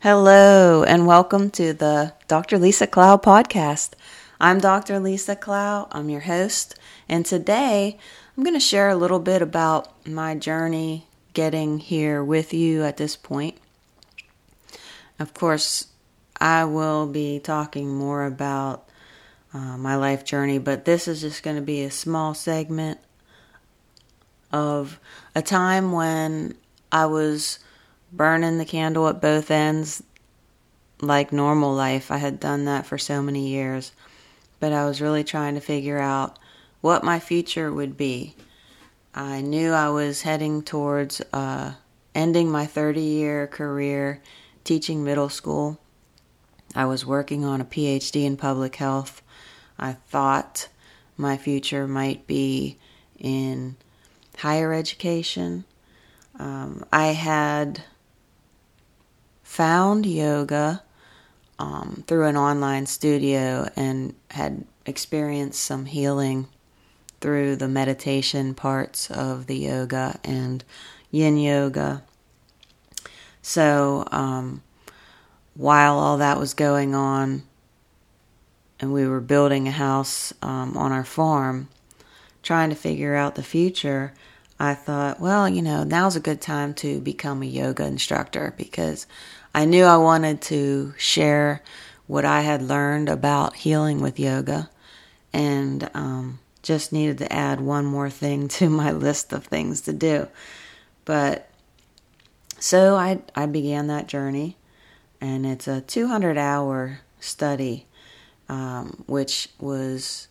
Hello, and welcome to the Dr. Lisa Clow podcast. I'm Dr. Lisa Clow, I'm your host, and today I'm going to share a little bit about my journey getting here with you at this point. Of course, I will be talking more about uh, my life journey, but this is just going to be a small segment of a time when I was burning the candle at both ends like normal life. I had done that for so many years, but I was really trying to figure out what my future would be. I knew I was heading towards uh, ending my 30 year career teaching middle school. I was working on a PhD in public health. I thought my future might be in higher education. Um, I had found yoga um, through an online studio and had experienced some healing through the meditation parts of the yoga and yin yoga. So, um, while all that was going on, and we were building a house um, on our farm, trying to figure out the future, I thought, well, you know, now's a good time to become a yoga instructor because I knew I wanted to share what I had learned about healing with yoga and um, just needed to add one more thing to my list of things to do. But so I, I began that journey, and it's a 200 hour study, um, which was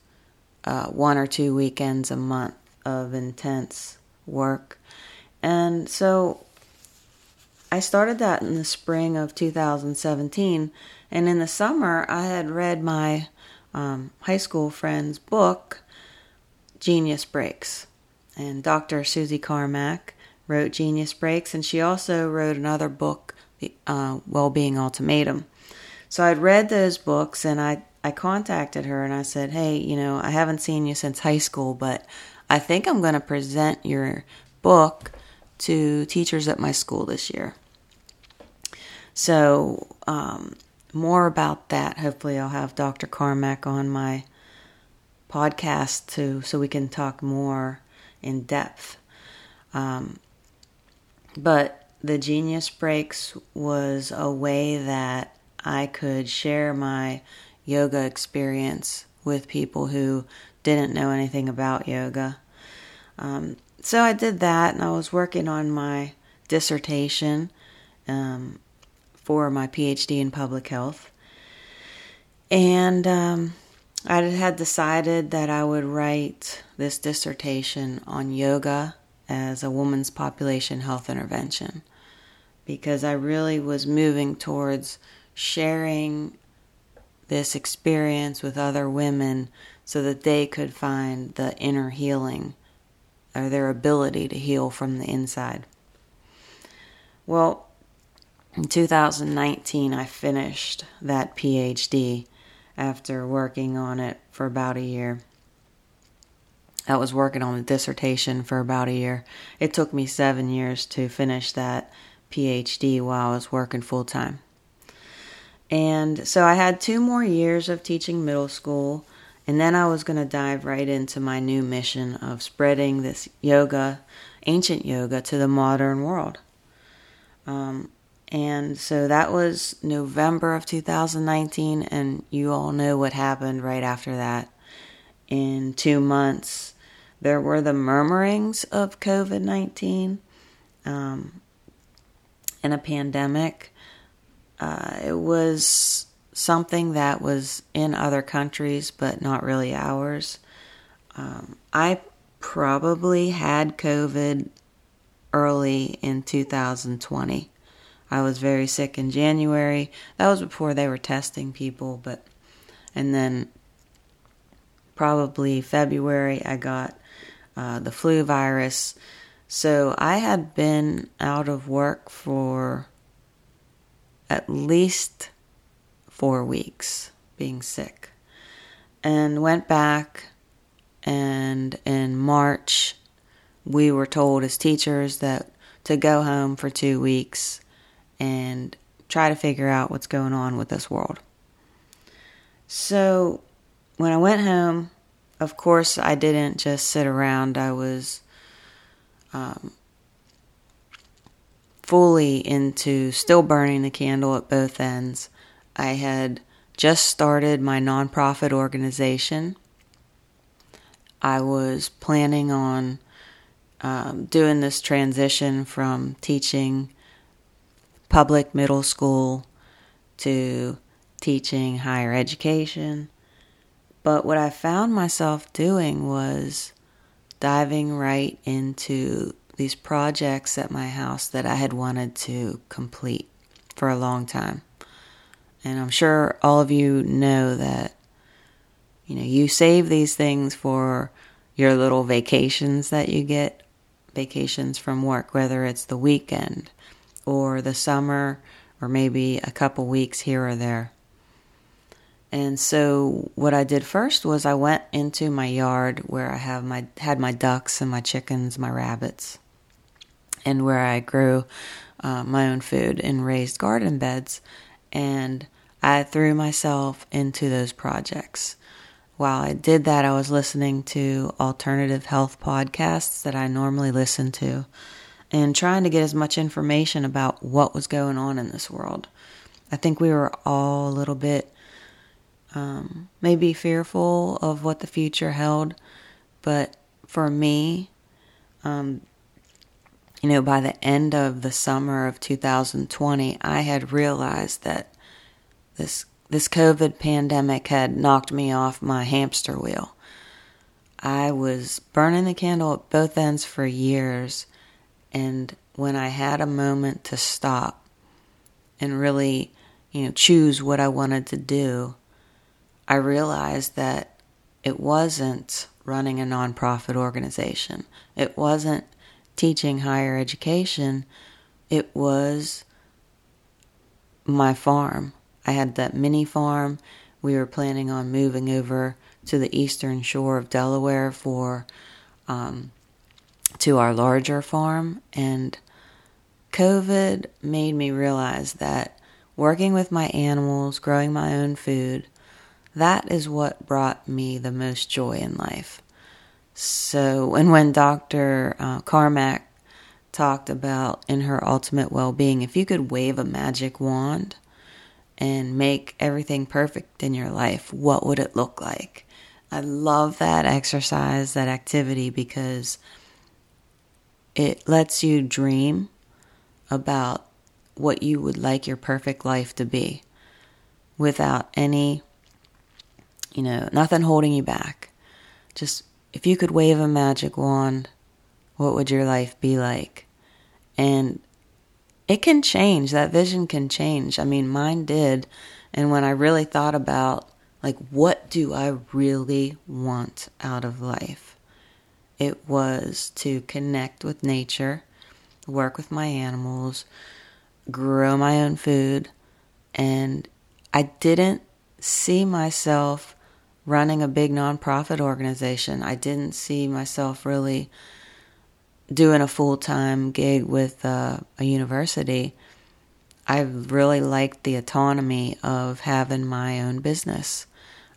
uh, one or two weekends a month of intense work. And so I started that in the spring of 2017, and in the summer, I had read my um, high school friend's book, Genius Breaks. And Dr. Susie Carmack wrote Genius Breaks, and she also wrote another book, The uh, Wellbeing Ultimatum. So I'd read those books, and I, I contacted her and I said, Hey, you know, I haven't seen you since high school, but I think I'm going to present your book to teachers at my school this year. So, um, more about that. Hopefully, I'll have Dr. Carmack on my podcast too, so we can talk more in depth. Um, but the Genius Breaks was a way that I could share my yoga experience with people who didn't know anything about yoga. Um, so I did that, and I was working on my dissertation um, for my PhD in public health. And um, I had decided that I would write this dissertation on yoga as a woman's population health intervention because I really was moving towards sharing this experience with other women so that they could find the inner healing or their ability to heal from the inside. Well, in 2019, I finished that PhD after working on it for about a year. I was working on a dissertation for about a year. It took me seven years to finish that PhD while I was working full time. And so I had two more years of teaching middle school and then I was going to dive right into my new mission of spreading this yoga, ancient yoga, to the modern world. Um, and so that was November of 2019, and you all know what happened right after that. In two months, there were the murmurings of COVID 19 um, and a pandemic. Uh, it was something that was in other countries but not really ours. Um, I probably had COVID early in 2020. I was very sick in January. That was before they were testing people, but and then probably February I got uh, the flu virus. So I had been out of work for at least four weeks being sick and went back and in March we were told as teachers that to go home for 2 weeks and try to figure out what's going on with this world. So when I went home, of course, I didn't just sit around. I was um, fully into still burning the candle at both ends. I had just started my nonprofit organization. I was planning on um, doing this transition from teaching public middle school to teaching higher education. But what I found myself doing was diving right into these projects at my house that I had wanted to complete for a long time. And I'm sure all of you know that you know, you save these things for your little vacations that you get, vacations from work, whether it's the weekend or the summer or maybe a couple weeks here or there. And so what I did first was I went into my yard where I have my had my ducks and my chickens, my rabbits, and where I grew uh, my own food in raised garden beds, and I threw myself into those projects. While I did that, I was listening to alternative health podcasts that I normally listen to and trying to get as much information about what was going on in this world. I think we were all a little bit um, maybe fearful of what the future held, but for me, um, you know, by the end of the summer of 2020, I had realized that this this COVID pandemic had knocked me off my hamster wheel. I was burning the candle at both ends for years, and when I had a moment to stop and really, you know, choose what I wanted to do, I realized that it wasn't running a nonprofit organization. It wasn't teaching higher education. It was my farm. I had that mini farm. We were planning on moving over to the eastern shore of Delaware for um, to our larger farm, and COVID made me realize that working with my animals, growing my own food, that is what brought me the most joy in life. So, and when Dr. Uh, Carmack talked about in her ultimate well being, if you could wave a magic wand and make everything perfect in your life, what would it look like? I love that exercise, that activity, because it lets you dream about what you would like your perfect life to be without any you know, nothing holding you back. Just if you could wave a magic wand, what would your life be like? And it can change. That vision can change. I mean, mine did. And when I really thought about, like, what do I really want out of life? It was to connect with nature, work with my animals, grow my own food. And I didn't see myself running a big nonprofit organization. I didn't see myself really doing a full time gig with uh, a university. I really liked the autonomy of having my own business.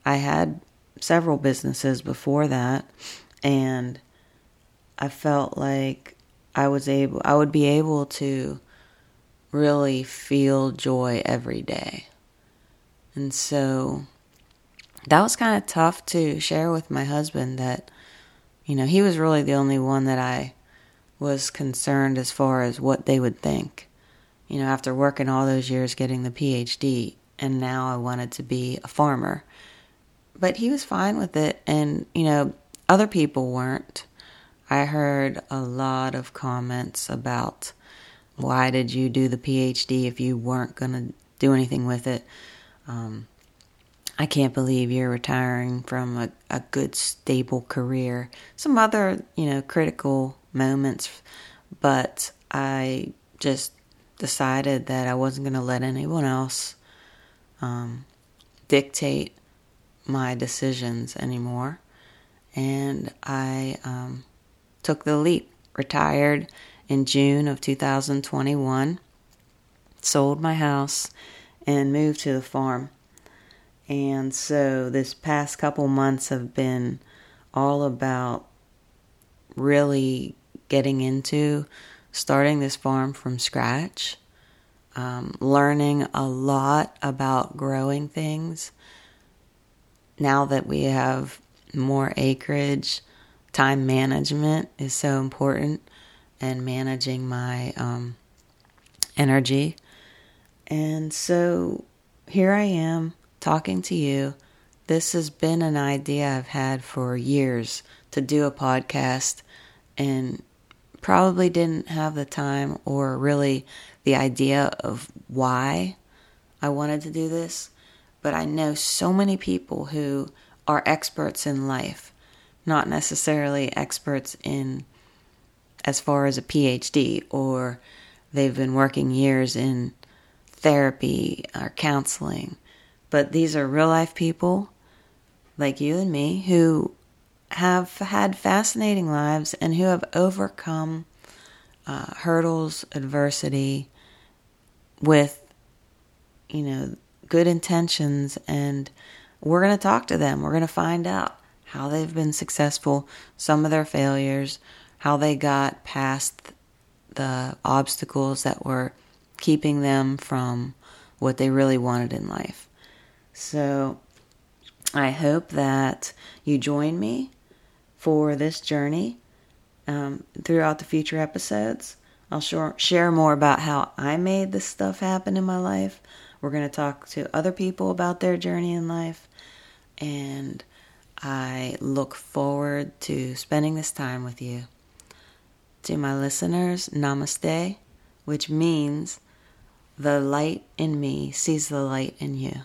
I had several businesses before that, and I felt like I was able, I would be able to really feel joy every day. And so that was kind of tough to share with my husband that, you know, he was really the only one that I was concerned as far as what they would think. You know, after working all those years getting the PhD, and now I wanted to be a farmer. But he was fine with it, and, you know, other people weren't. I heard a lot of comments about why did you do the PhD if you weren't going to do anything with it. Um, I can't believe you're retiring from a, a good, stable career. Some other, you know, critical moments, but I just decided that I wasn't going to let anyone else um, dictate my decisions anymore. And I um, took the leap, retired in June of 2021. sold my house and moved to the farm. And so this past couple months have been all about really getting into starting this farm from scratch, um, learning a lot about growing things. Now that we have more acreage, time management is so important, and managing my um, energy. And so here I am talking to you. This has been an idea I've had for years to do a podcast and probably didn't have the time or really the idea of why I wanted to do this. But I know so many people who are experts in life, not necessarily experts in as far as a PhD or they've been working years in therapy or counseling. But these are real life people like you and me who have had fascinating lives and who have overcome uh, hurdles, adversity with, you know, good intentions. And we're going to talk to them. We're going to find out how they've been successful, some of their failures, how they got past the obstacles that were keeping them from what they really wanted in life. So I hope that you join me for this journey um, throughout the future episodes. I'll share, share more about how I made this stuff happen in my life. We're going to talk to other people about their journey in life. And I look forward to spending this time with you. To my listeners, namaste, which means the light in me sees the light in you.